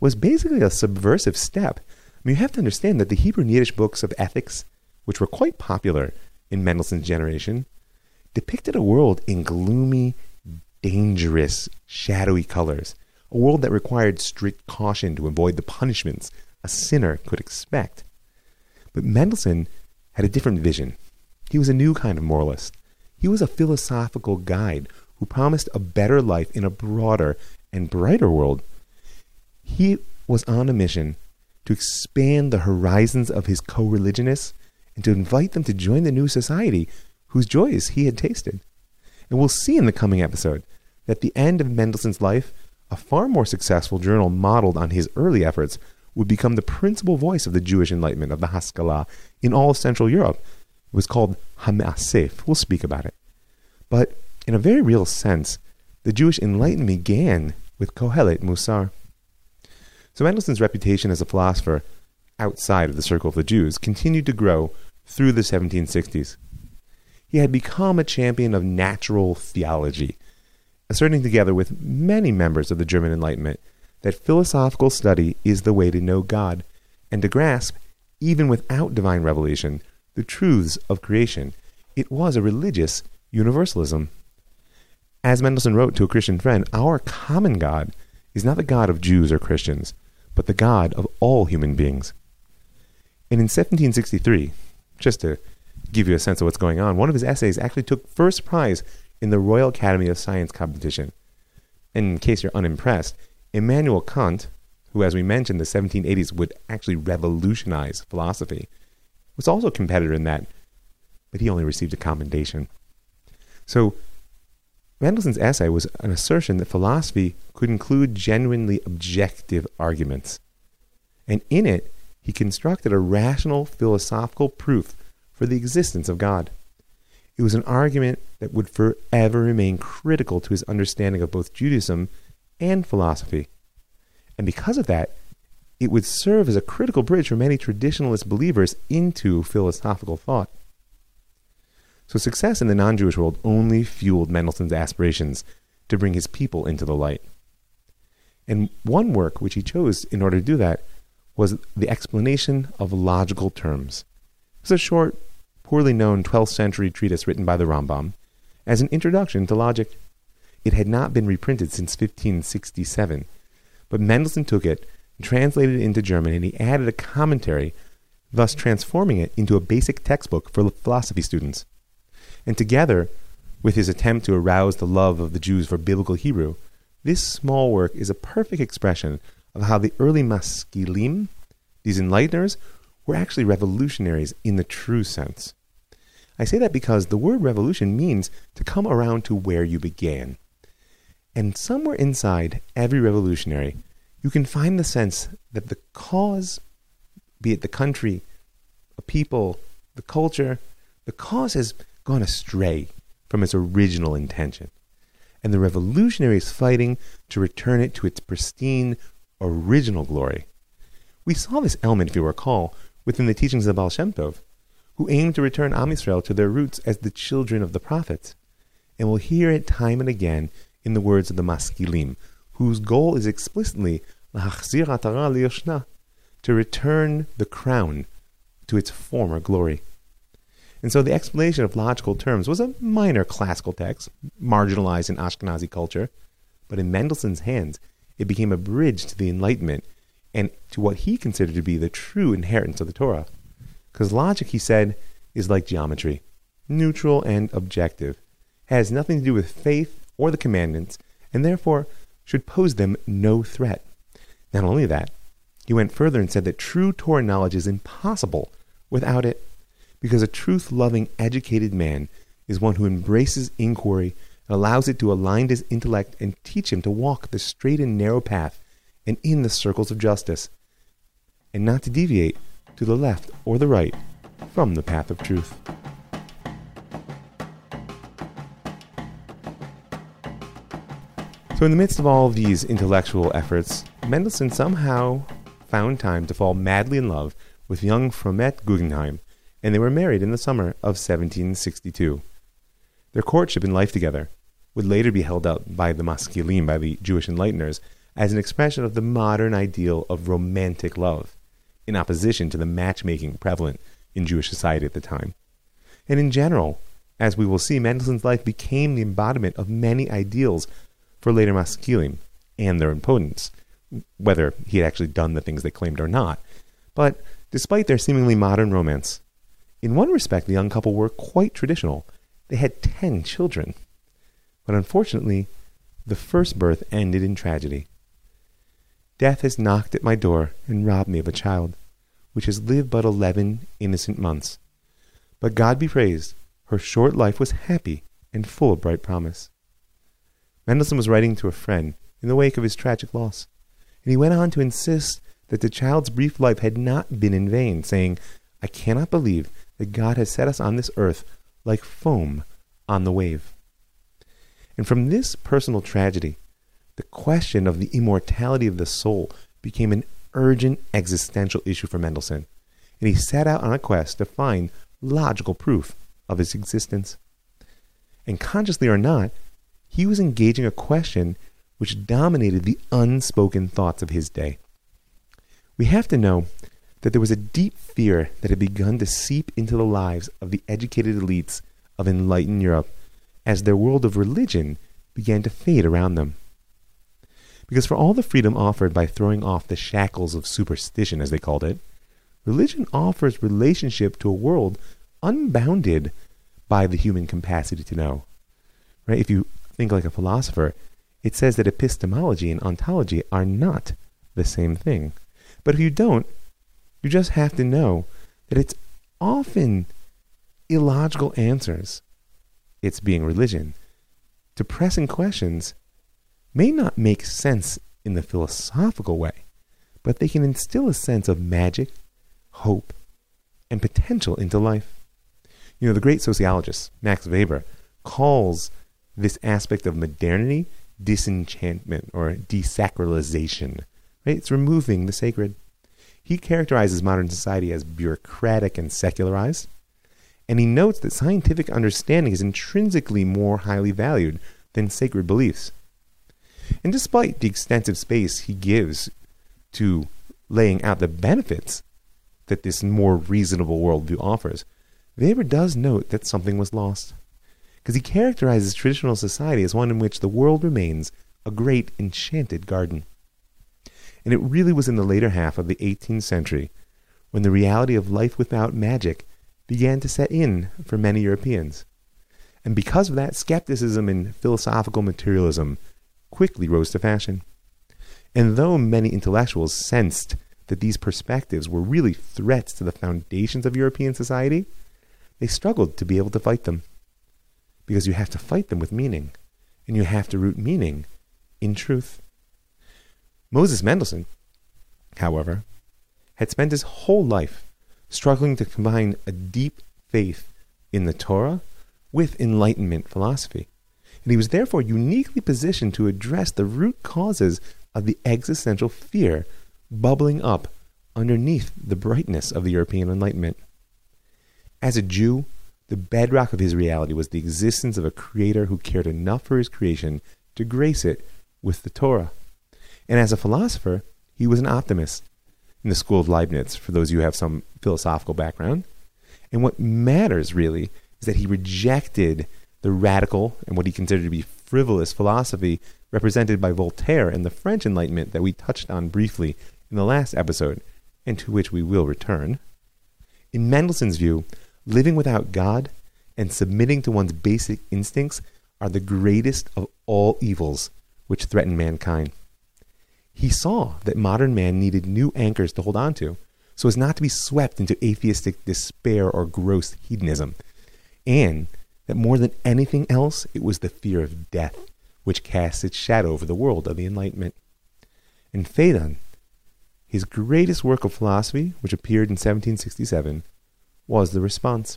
was basically a subversive step. I mean, you have to understand that the Hebrew and Yiddish books of ethics, which were quite popular in Mendelssohn's generation, depicted a world in gloomy, dangerous, shadowy colors, a world that required strict caution to avoid the punishments a sinner could expect. But Mendelssohn had a different vision. He was a new kind of moralist. He was a philosophical guide who promised a better life in a broader and brighter world. He was on a mission to expand the horizons of his co religionists and to invite them to join the new society whose joys he had tasted. And we'll see in the coming episode that the end of Mendelssohn's life, a far more successful journal modeled on his early efforts would become the principal voice of the Jewish Enlightenment of the Haskalah in all of Central Europe. It was called HaMe'asef. We'll speak about it. But in a very real sense, the Jewish Enlightenment began with Kohelet Musar. So Mendelssohn's reputation as a philosopher outside of the circle of the Jews continued to grow through the 1760s. He had become a champion of natural theology, asserting together with many members of the German Enlightenment that philosophical study is the way to know God and to grasp, even without divine revelation, the truths of creation. It was a religious universalism. As Mendelssohn wrote to a Christian friend, our common God is not the God of Jews or Christians, but the God of all human beings. And in 1763, just to give you a sense of what's going on, one of his essays actually took first prize in the Royal Academy of Science competition. And in case you're unimpressed, Immanuel Kant, who, as we mentioned, the 1780s would actually revolutionize philosophy, was also a competitor in that, but he only received a commendation. So Mendelssohn's essay was an assertion that philosophy could include genuinely objective arguments. And in it, he constructed a rational philosophical proof for the existence of God. It was an argument that would forever remain critical to his understanding of both Judaism and philosophy. And because of that, it would serve as a critical bridge for many traditionalist believers into philosophical thought. So success in the non Jewish world only fueled Mendelssohn's aspirations to bring his people into the light. And one work which he chose in order to do that was the explanation of logical terms. It was a short, poorly known 12th century treatise written by the Rambam as an introduction to logic. It had not been reprinted since 1567, but Mendelssohn took it translated it into German and he added a commentary, thus transforming it into a basic textbook for philosophy students. And together with his attempt to arouse the love of the Jews for biblical Hebrew, this small work is a perfect expression of how the early Maskilim, these enlighteners, were actually revolutionaries in the true sense. I say that because the word revolution means to come around to where you began. And somewhere inside every revolutionary, you can find the sense that the cause, be it the country, a people, the culture, the cause has gone astray from its original intention. And the revolutionary is fighting to return it to its pristine, original glory. We saw this element, if you recall, within the teachings of Baal Shem Tov, who aim to return Am Yisrael to their roots as the children of the prophets. And we'll hear it time and again in the words of the Maskilim, whose goal is explicitly to return the crown to its former glory. And so the explanation of logical terms was a minor classical text, marginalized in Ashkenazi culture, but in Mendelssohn's hands, it became a bridge to the Enlightenment and to what he considered to be the true inheritance of the Torah. Because logic, he said, is like geometry neutral and objective, has nothing to do with faith or the commandments, and therefore should pose them no threat. Not only that, he went further and said that true Torah knowledge is impossible without it, because a truth loving, educated man is one who embraces inquiry and allows it to align his intellect and teach him to walk the straight and narrow path and in the circles of justice, and not to deviate to the left or the right from the path of truth. So, in the midst of all these intellectual efforts, Mendelssohn somehow found time to fall madly in love with young Fromette Guggenheim, and they were married in the summer of 1762. Their courtship and life together would later be held up by the Maskilim, by the Jewish enlighteners, as an expression of the modern ideal of romantic love, in opposition to the matchmaking prevalent in Jewish society at the time. And in general, as we will see, Mendelssohn's life became the embodiment of many ideals for later Maskilim and their opponents, whether he had actually done the things they claimed or not. But despite their seemingly modern romance, in one respect the young couple were quite traditional. They had ten children. But unfortunately, the first birth ended in tragedy. Death has knocked at my door and robbed me of a child, which has lived but eleven innocent months. But God be praised, her short life was happy and full of bright promise. Mendelssohn was writing to a friend in the wake of his tragic loss, and he went on to insist that the child's brief life had not been in vain, saying, I cannot believe that God has set us on this earth like foam on the wave. And from this personal tragedy, the question of the immortality of the soul became an urgent existential issue for Mendelssohn, and he set out on a quest to find logical proof of its existence. And consciously or not, he was engaging a question which dominated the unspoken thoughts of his day. We have to know that there was a deep fear that had begun to seep into the lives of the educated elites of enlightened Europe as their world of religion began to fade around them. Because for all the freedom offered by throwing off the shackles of superstition, as they called it, religion offers relationship to a world unbounded by the human capacity to know. Right? If you think like a philosopher, it says that epistemology and ontology are not the same thing. But if you don't, you just have to know that it's often illogical answers its being religion, to pressing questions may not make sense in the philosophical way, but they can instill a sense of magic, hope, and potential into life. You know, the great sociologist Max Weber calls this aspect of modernity disenchantment or desacralization. Right? It's removing the sacred. He characterizes modern society as bureaucratic and secularized, and he notes that scientific understanding is intrinsically more highly valued than sacred beliefs. And despite the extensive space he gives to laying out the benefits that this more reasonable worldview offers, Weber does note that something was lost. Because he characterizes traditional society as one in which the world remains a great enchanted garden. And it really was in the later half of the 18th century when the reality of life without magic began to set in for many Europeans. And because of that, skepticism and philosophical materialism quickly rose to fashion. And though many intellectuals sensed that these perspectives were really threats to the foundations of European society, they struggled to be able to fight them. Because you have to fight them with meaning, and you have to root meaning in truth. Moses Mendelssohn, however, had spent his whole life struggling to combine a deep faith in the Torah with Enlightenment philosophy. And he was therefore uniquely positioned to address the root causes of the existential fear bubbling up underneath the brightness of the European Enlightenment. As a Jew, the bedrock of his reality was the existence of a creator who cared enough for his creation to grace it with the Torah. And as a philosopher, he was an optimist in the school of Leibniz, for those of you who have some philosophical background. And what matters really is that he rejected the radical and what he considered to be frivolous philosophy represented by Voltaire and the French Enlightenment that we touched on briefly in the last episode, and to which we will return. In Mendelssohn's view, living without God and submitting to one's basic instincts are the greatest of all evils which threaten mankind. He saw that modern man needed new anchors to hold on to, so as not to be swept into atheistic despair or gross hedonism, and that more than anything else, it was the fear of death which casts its shadow over the world of the Enlightenment. And Phaedon, his greatest work of philosophy, which appeared in 1767, was the response.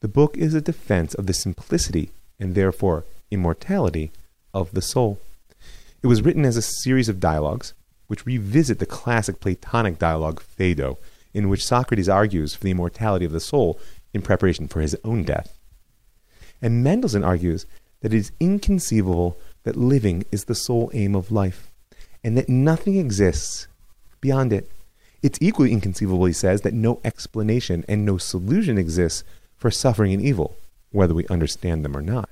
The book is a defense of the simplicity and therefore immortality of the soul. It was written as a series of dialogues which revisit the classic Platonic dialogue Phaedo, in which Socrates argues for the immortality of the soul in preparation for his own death. And Mendelssohn argues that it is inconceivable that living is the sole aim of life, and that nothing exists beyond it. It's equally inconceivable, he says, that no explanation and no solution exists for suffering and evil, whether we understand them or not.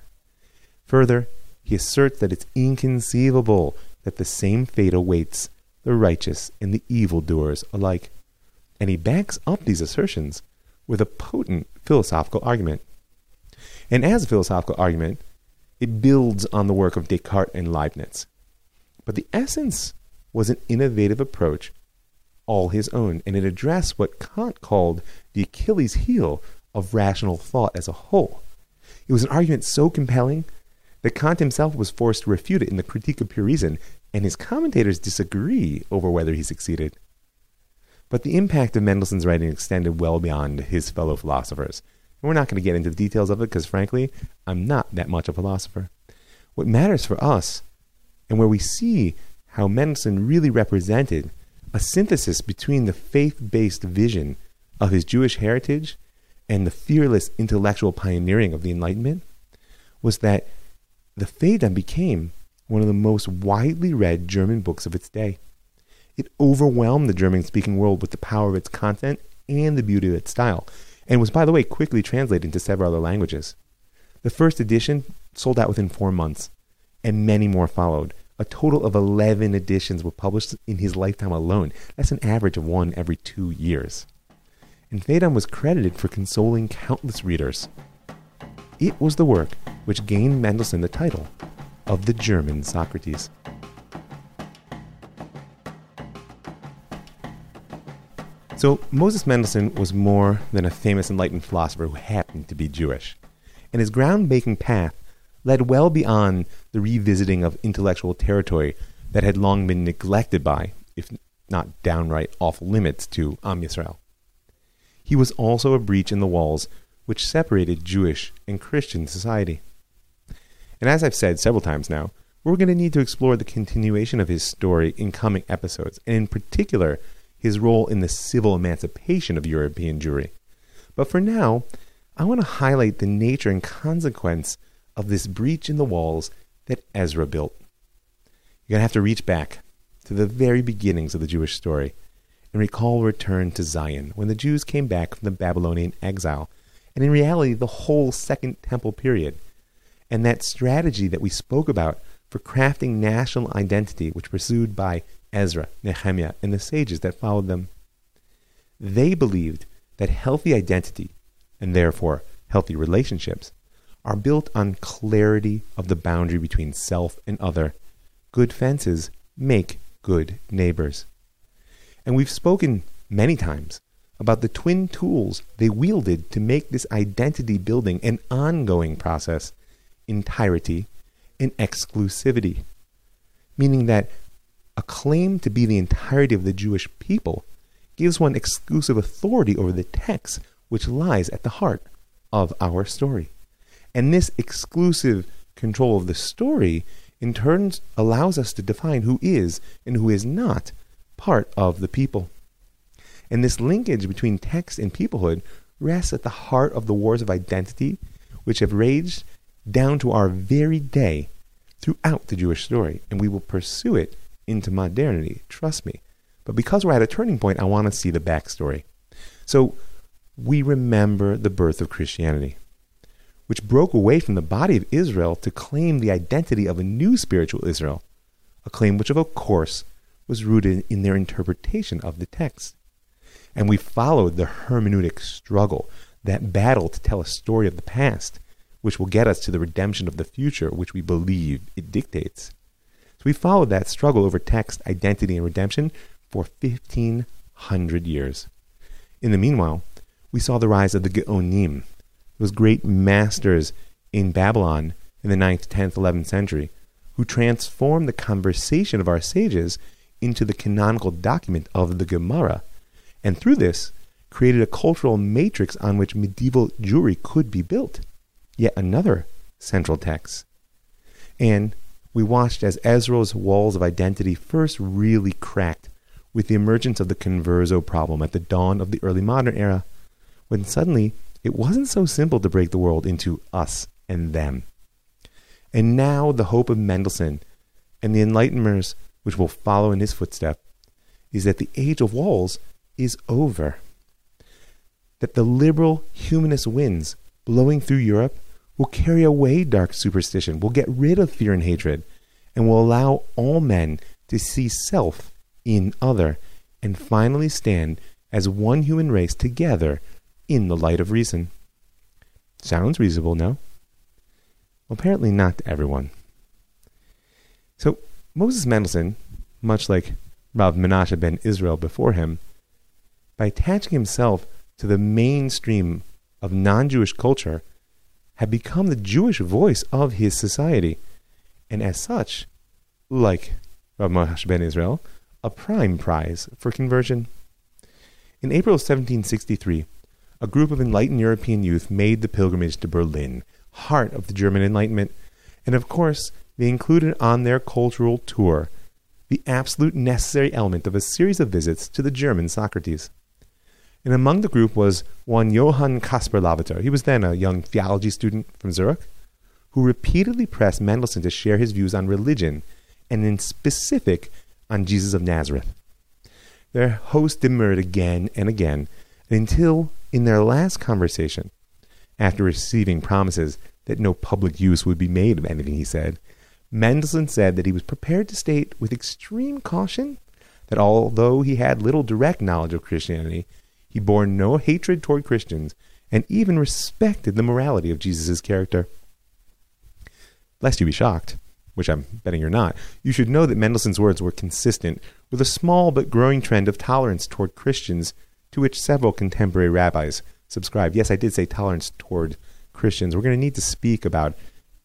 Further, he asserts that it's inconceivable that the same fate awaits the righteous and the evildoers alike. And he backs up these assertions with a potent philosophical argument. And as a philosophical argument, it builds on the work of Descartes and Leibniz. But the essence was an innovative approach all his own, and it addressed what Kant called the Achilles heel of rational thought as a whole. It was an argument so compelling that Kant himself was forced to refute it in the Critique of Pure Reason, and his commentators disagree over whether he succeeded. But the impact of Mendelssohn's writing extended well beyond his fellow philosophers. We're not going to get into the details of it because, frankly, I'm not that much a philosopher. What matters for us, and where we see how Mendelssohn really represented a synthesis between the faith based vision of his Jewish heritage and the fearless intellectual pioneering of the Enlightenment was that the Phaedon became one of the most widely read German books of its day. It overwhelmed the German speaking world with the power of its content and the beauty of its style, and was, by the way, quickly translated into several other languages. The first edition sold out within four months, and many more followed, a total of 11 editions were published in his lifetime alone. That's an average of one every two years. And Phaedon was credited for consoling countless readers. It was the work which gained Mendelssohn the title of the German Socrates. So, Moses Mendelssohn was more than a famous enlightened philosopher who happened to be Jewish. And his groundbreaking path led well beyond the revisiting of intellectual territory that had long been neglected by, if not downright off limits to Am Yisrael. He was also a breach in the walls which separated Jewish and Christian society. And as I've said several times now, we're going to need to explore the continuation of his story in coming episodes, and in particular, his role in the civil emancipation of European Jewry. But for now, I want to highlight the nature and consequence of this breach in the walls that Ezra built. You're going to have to reach back to the very beginnings of the Jewish story and recall return to Zion when the Jews came back from the Babylonian exile, and in reality, the whole Second Temple period, and that strategy that we spoke about for crafting national identity, which pursued by Ezra, Nehemiah, and the sages that followed them. They believed that healthy identity, and therefore healthy relationships, are built on clarity of the boundary between self and other. Good fences make good neighbors. And we've spoken many times about the twin tools they wielded to make this identity building an ongoing process entirety and exclusivity. Meaning that a claim to be the entirety of the Jewish people gives one exclusive authority over the text which lies at the heart of our story. And this exclusive control of the story, in turn, allows us to define who is and who is not part of the people. And this linkage between text and peoplehood rests at the heart of the wars of identity which have raged down to our very day throughout the Jewish story. And we will pursue it into modernity, trust me. But because we're at a turning point, I want to see the backstory. So we remember the birth of Christianity, which broke away from the body of Israel to claim the identity of a new spiritual Israel, a claim which, of course, was rooted in their interpretation of the text. And we followed the hermeneutic struggle, that battle to tell a story of the past, which will get us to the redemption of the future, which we believe it dictates. So we followed that struggle over text, identity, and redemption for 1,500 years. In the meanwhile, we saw the rise of the Geonim, those great masters in Babylon in the 9th, 10th, 11th century, who transformed the conversation of our sages into the canonical document of the Gemara, and through this created a cultural matrix on which medieval Jewry could be built. Yet another central text. And we watched as Ezra's walls of identity first really cracked with the emergence of the converso problem at the dawn of the early modern era, when suddenly it wasn't so simple to break the world into us and them. And now the hope of Mendelssohn and the Enlighteners which will follow in his footstep, is that the age of walls is over. That the liberal humanist winds blowing through Europe will carry away dark superstition, will get rid of fear and hatred, and will allow all men to see self in other, and finally stand as one human race together in the light of reason. Sounds reasonable, no? Apparently not to everyone. So, Moses Mendelssohn, much like Rav Menashe ben Israel before him, by attaching himself to the mainstream of non Jewish culture, had become the Jewish voice of his society, and as such, like Rav Menashe ben Israel, a prime prize for conversion. In April 1763, a group of enlightened European youth made the pilgrimage to Berlin, heart of the German Enlightenment, and of course, they included on their cultural tour the absolute necessary element of a series of visits to the German Socrates. And among the group was one Johann Caspar Lavater. He was then a young theology student from Zurich, who repeatedly pressed Mendelssohn to share his views on religion, and in specific on Jesus of Nazareth. Their host demurred again and again until, in their last conversation, after receiving promises that no public use would be made of anything he said, Mendelssohn said that he was prepared to state with extreme caution that although he had little direct knowledge of Christianity, he bore no hatred toward Christians and even respected the morality of Jesus' character. Lest you be shocked, which I'm betting you're not, you should know that Mendelssohn's words were consistent with a small but growing trend of tolerance toward Christians to which several contemporary rabbis subscribed. Yes, I did say tolerance toward Christians. We're going to need to speak about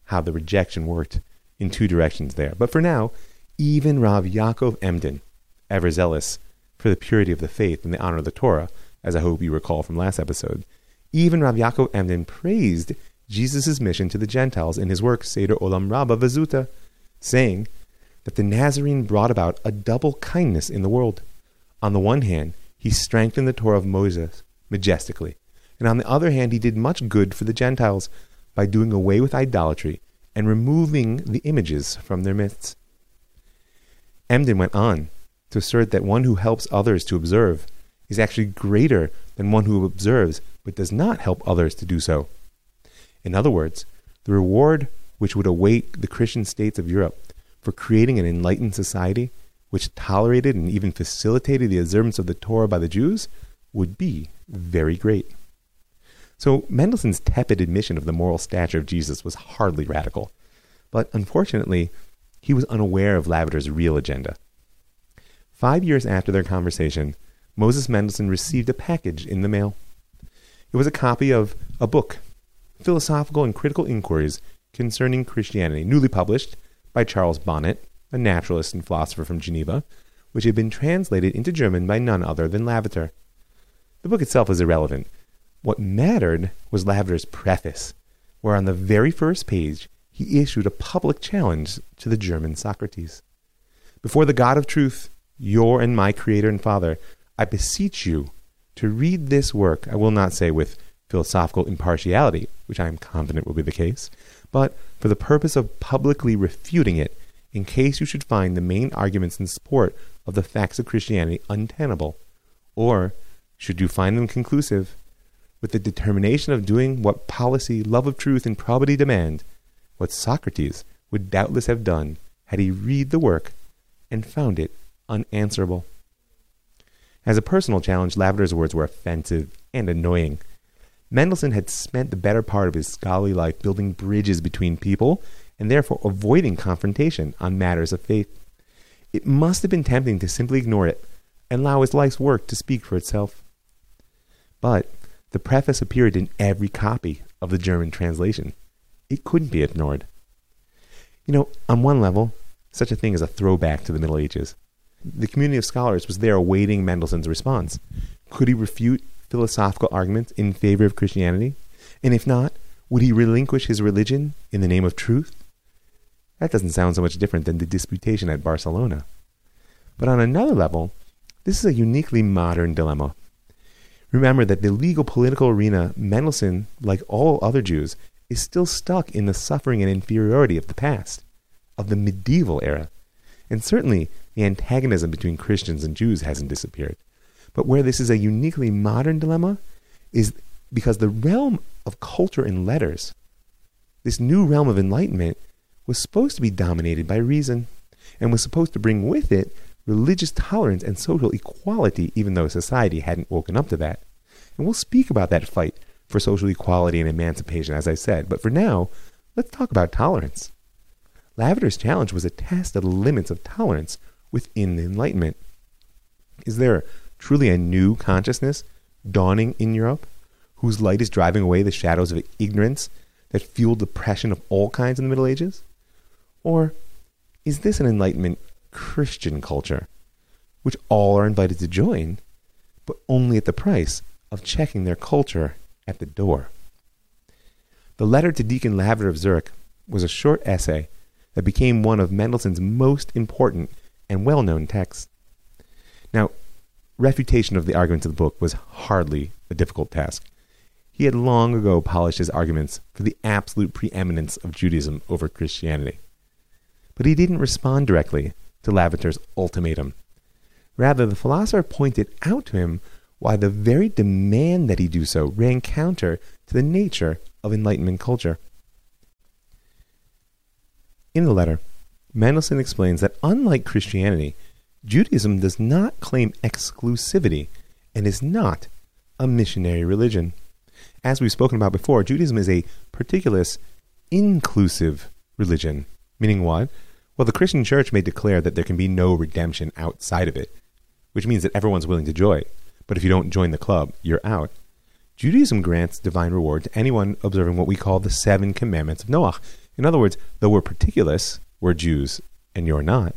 how the rejection worked in two directions there. But for now, even Rav Yaakov Emden, ever zealous for the purity of the faith and the honor of the Torah, as I hope you recall from last episode, even Rav Yaakov Emden praised Jesus' mission to the Gentiles in his work Seder Olam Rabbah Vazuta, saying that the Nazarene brought about a double kindness in the world. On the one hand, he strengthened the Torah of Moses majestically, and on the other hand, he did much good for the Gentiles by doing away with idolatry and removing the images from their midst. Emden went on to assert that one who helps others to observe is actually greater than one who observes but does not help others to do so. In other words, the reward which would await the Christian states of Europe for creating an enlightened society which tolerated and even facilitated the observance of the Torah by the Jews would be very great. So Mendelssohn's tepid admission of the moral stature of Jesus was hardly radical. But unfortunately, he was unaware of Lavater's real agenda. Five years after their conversation, Moses Mendelssohn received a package in the mail. It was a copy of a book, Philosophical and Critical Inquiries Concerning Christianity, newly published by Charles Bonnet, a naturalist and philosopher from Geneva, which had been translated into German by none other than Lavater. The book itself was irrelevant, what mattered was Lavater's preface, where on the very first page he issued a public challenge to the German Socrates. Before the God of truth, your and my Creator and Father, I beseech you to read this work, I will not say with philosophical impartiality, which I am confident will be the case, but for the purpose of publicly refuting it, in case you should find the main arguments in support of the facts of Christianity untenable, or, should you find them conclusive, with the determination of doing what policy, love of truth, and probity demand, what Socrates would doubtless have done had he read the work and found it unanswerable. As a personal challenge, Lavater's words were offensive and annoying. Mendelssohn had spent the better part of his scholarly life building bridges between people and therefore avoiding confrontation on matters of faith. It must have been tempting to simply ignore it and allow his life's work to speak for itself. But the preface appeared in every copy of the German translation. It couldn't be ignored. You know, on one level, such a thing is a throwback to the Middle Ages. The community of scholars was there awaiting Mendelssohn's response. Could he refute philosophical arguments in favor of Christianity? And if not, would he relinquish his religion in the name of truth? That doesn't sound so much different than the disputation at Barcelona. But on another level, this is a uniquely modern dilemma. Remember that the legal political arena, Mendelssohn, like all other Jews, is still stuck in the suffering and inferiority of the past, of the medieval era. And certainly, the antagonism between Christians and Jews hasn't disappeared. But where this is a uniquely modern dilemma is because the realm of culture and letters, this new realm of enlightenment, was supposed to be dominated by reason and was supposed to bring with it religious tolerance and social equality, even though society hadn't woken up to that. And we'll speak about that fight for social equality and emancipation, as I said. But for now, let's talk about tolerance. Lavater's challenge was a test of the limits of tolerance within the Enlightenment. Is there truly a new consciousness dawning in Europe whose light is driving away the shadows of ignorance that fueled the oppression of all kinds in the Middle Ages? Or is this an Enlightenment Christian culture, which all are invited to join, but only at the price of checking their culture at the door? The letter to Deacon Lavater of Zurich was a short essay that became one of Mendelssohn's most important and well known texts. Now, refutation of the arguments of the book was hardly a difficult task. He had long ago polished his arguments for the absolute preeminence of Judaism over Christianity. But he didn't respond directly to Lavater's ultimatum. Rather, the philosopher pointed out to him why the very demand that he do so ran counter to the nature of Enlightenment culture. In the letter, Mendelssohn explains that unlike Christianity, Judaism does not claim exclusivity and is not a missionary religion. As we've spoken about before, Judaism is a particulus inclusive religion, meaning what? Well, the Christian church may declare that there can be no redemption outside of it, which means that everyone's willing to join. But if you don't join the club, you're out. Judaism grants divine reward to anyone observing what we call the seven commandments of Noah. In other words, though we're particulus, we're Jews, and you're not,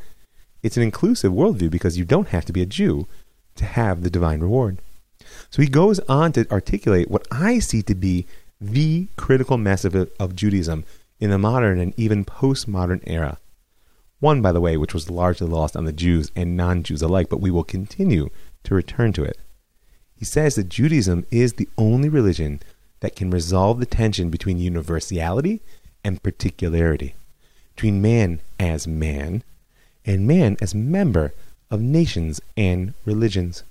it's an inclusive worldview because you don't have to be a Jew to have the divine reward. So he goes on to articulate what I see to be the critical message of, of Judaism in the modern and even postmodern era. One, by the way, which was largely lost on the Jews and non Jews alike, but we will continue to return to it. He says that Judaism is the only religion that can resolve the tension between universality and particularity, between man as man and man as member of nations and religions.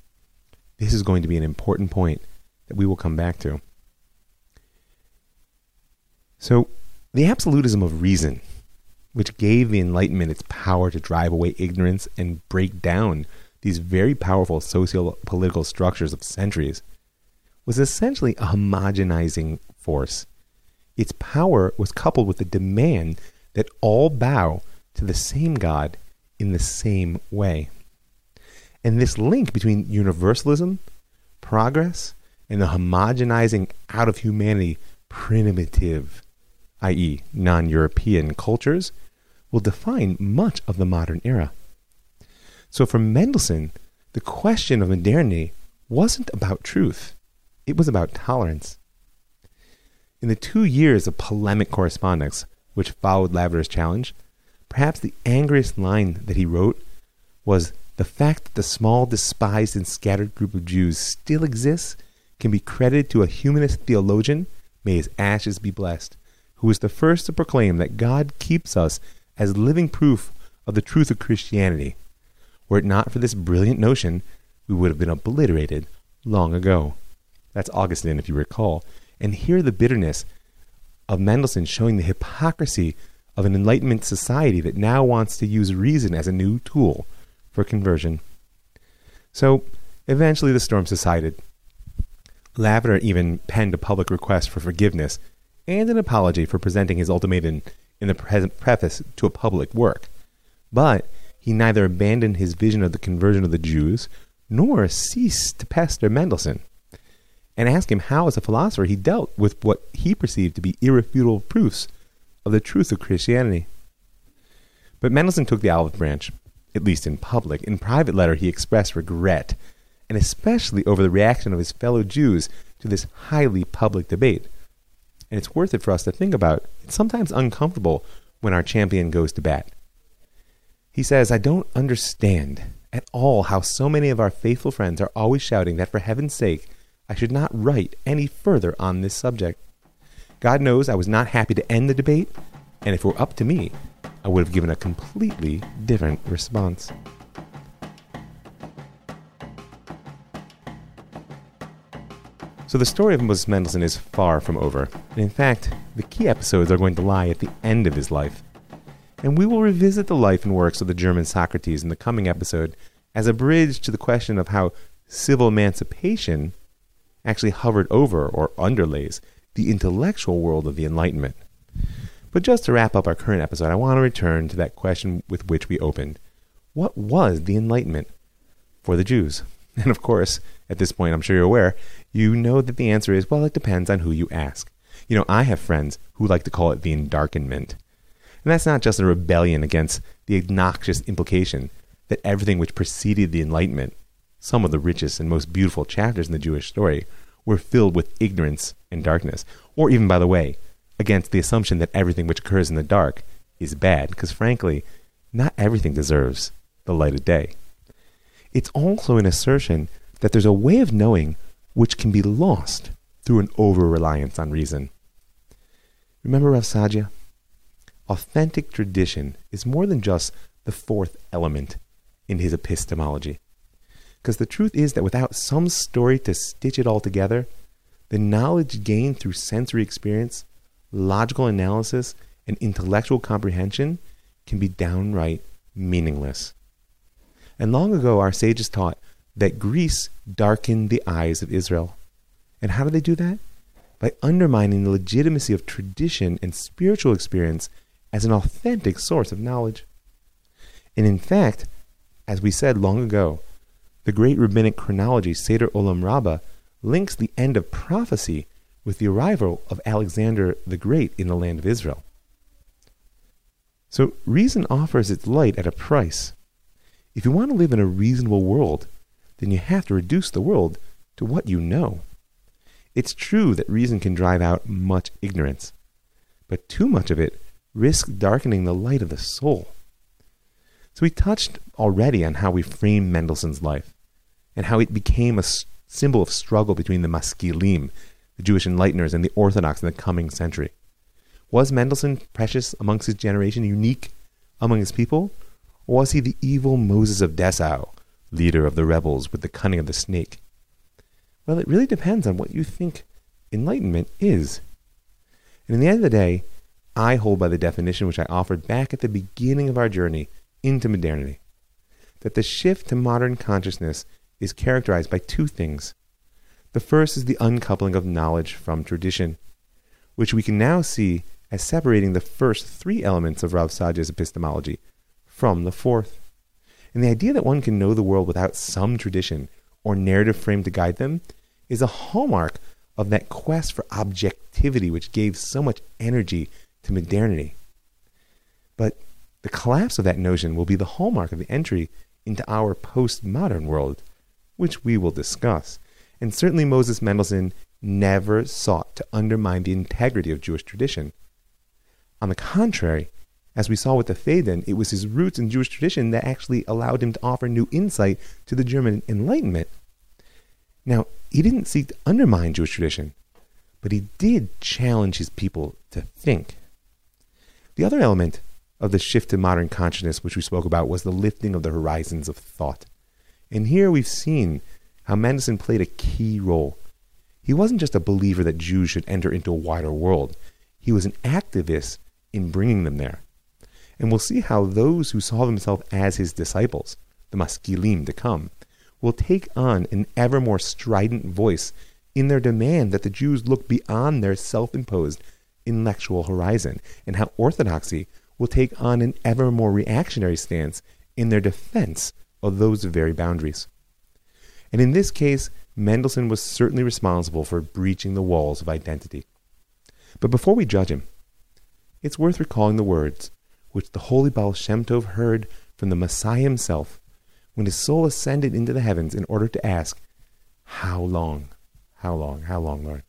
This is going to be an important point that we will come back to. So, the absolutism of reason which gave the Enlightenment its power to drive away ignorance and break down these very powerful socio political structures of centuries, was essentially a homogenizing force. Its power was coupled with the demand that all bow to the same God in the same way. And this link between universalism, progress, and the homogenizing out of humanity primitive, i.e., non European cultures, will define much of the modern era. So for Mendelssohn, the question of modernity wasn't about truth, it was about tolerance. In the two years of polemic correspondence which followed Lavater's challenge, perhaps the angriest line that he wrote was the fact that the small, despised, and scattered group of Jews still exists can be credited to a humanist theologian, may his ashes be blessed, who was the first to proclaim that God keeps us as living proof of the truth of Christianity. Were it not for this brilliant notion, we would have been obliterated long ago. That's Augustine, if you recall. And hear the bitterness of Mendelssohn showing the hypocrisy of an Enlightenment society that now wants to use reason as a new tool for conversion. So, eventually the storm subsided. Lavater even penned a public request for forgiveness and an apology for presenting his ultimatum in the pre- preface to a public work. But he neither abandoned his vision of the conversion of the Jews nor ceased to pester Mendelssohn and ask him how, as a philosopher, he dealt with what he perceived to be irrefutable proofs of the truth of Christianity. But Mendelssohn took the olive branch, at least in public. In private letter, he expressed regret, and especially over the reaction of his fellow Jews to this highly public debate. And it's worth it for us to think about. It's sometimes uncomfortable when our champion goes to bat. He says, I don't understand at all how so many of our faithful friends are always shouting that for heaven's sake, I should not write any further on this subject. God knows I was not happy to end the debate, and if it were up to me, I would have given a completely different response. So the story of Moses Mendelssohn is far from over. And in fact, the key episodes are going to lie at the end of his life. And we will revisit the life and works of the German Socrates in the coming episode as a bridge to the question of how civil emancipation actually hovered over or underlays the intellectual world of the Enlightenment. But just to wrap up our current episode, I want to return to that question with which we opened. What was the Enlightenment for the Jews? And of course, at this point, I'm sure you're aware, you know that the answer is well, it depends on who you ask. You know, I have friends who like to call it the Endarkenment. And that's not just a rebellion against the obnoxious implication that everything which preceded the Enlightenment, some of the richest and most beautiful chapters in the Jewish story, were filled with ignorance and darkness. Or even, by the way, against the assumption that everything which occurs in the dark is bad, because frankly, not everything deserves the light of day. It's also an assertion that there's a way of knowing which can be lost through an over reliance on reason. Remember Rav Sadia? Authentic tradition is more than just the fourth element in his epistemology. Because the truth is that without some story to stitch it all together, the knowledge gained through sensory experience, logical analysis, and intellectual comprehension can be downright meaningless. And long ago, our sages taught that Greece darkened the eyes of Israel. And how did they do that? By undermining the legitimacy of tradition and spiritual experience as an authentic source of knowledge. And in fact, as we said long ago, the great rabbinic chronology Seder Olam Rabbah links the end of prophecy with the arrival of Alexander the Great in the land of Israel. So reason offers its light at a price. If you want to live in a reasonable world, then you have to reduce the world to what you know. It's true that reason can drive out much ignorance, but too much of it risks darkening the light of the soul. So we touched already on how we frame Mendelssohn's life and how it became a symbol of struggle between the Maskilim, the Jewish enlighteners, and the Orthodox in the coming century. Was Mendelssohn precious amongst his generation, unique among his people? Or was he the evil Moses of Dessau, leader of the rebels with the cunning of the snake? Well, it really depends on what you think enlightenment is. And in the end of the day, I hold by the definition which I offered back at the beginning of our journey into modernity that the shift to modern consciousness is characterized by two things. The first is the uncoupling of knowledge from tradition, which we can now see as separating the first three elements of Rav Sadia's epistemology from the fourth. And the idea that one can know the world without some tradition or narrative frame to guide them is a hallmark of that quest for objectivity which gave so much energy to modernity. But the collapse of that notion will be the hallmark of the entry into our postmodern world, which we will discuss. And certainly Moses Mendelssohn never sought to undermine the integrity of Jewish tradition. On the contrary, As we saw with the Phaedon, it was his roots in Jewish tradition that actually allowed him to offer new insight to the German Enlightenment. Now, he didn't seek to undermine Jewish tradition, but he did challenge his people to think. The other element of the shift to modern consciousness, which we spoke about, was the lifting of the horizons of thought. And here we've seen how Mendelssohn played a key role. He wasn't just a believer that Jews should enter into a wider world, he was an activist in bringing them there. And we'll see how those who saw themselves as his disciples, the maskilim to come, will take on an ever more strident voice in their demand that the Jews look beyond their self imposed intellectual horizon, and how orthodoxy will take on an ever more reactionary stance in their defense of those very boundaries. And in this case, Mendelssohn was certainly responsible for breaching the walls of identity. But before we judge him, it's worth recalling the words which the holy Baal Shem Tov heard from the Messiah himself when his soul ascended into the heavens in order to ask, How long? How long? How long, Lord?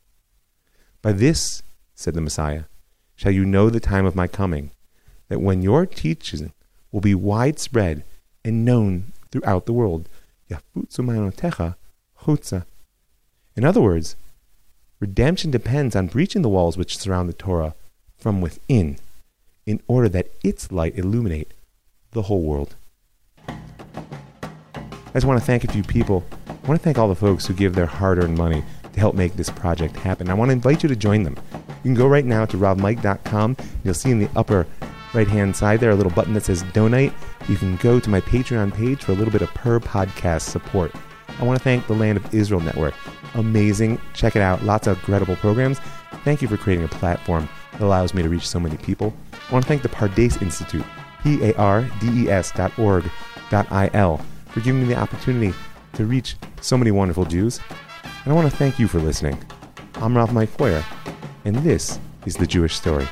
By this, said the Messiah, shall you know the time of my coming, that when your teaching will be widespread and known throughout the world, in other words, redemption depends on breaching the walls which surround the Torah from within in order that its light illuminate the whole world. I just want to thank a few people. I want to thank all the folks who give their hard earned money to help make this project happen. I want to invite you to join them. You can go right now to ravmike.com. You'll see in the upper right hand side there a little button that says donate. You can go to my Patreon page for a little bit of per podcast support. I want to thank the Land of Israel Network. Amazing. Check it out. Lots of credible programs. Thank you for creating a platform that allows me to reach so many people. I want to thank the Pardes Institute, P A R D E S dot org dot I L, for giving me the opportunity to reach so many wonderful Jews. And I want to thank you for listening. I'm Rav Mike Feuer, and this is The Jewish Story.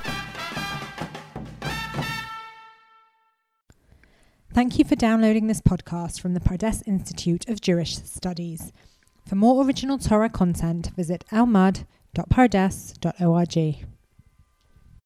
Thank you for downloading this podcast from the Pardes Institute of Jewish Studies. For more original Torah content, visit elmad.pardes.org.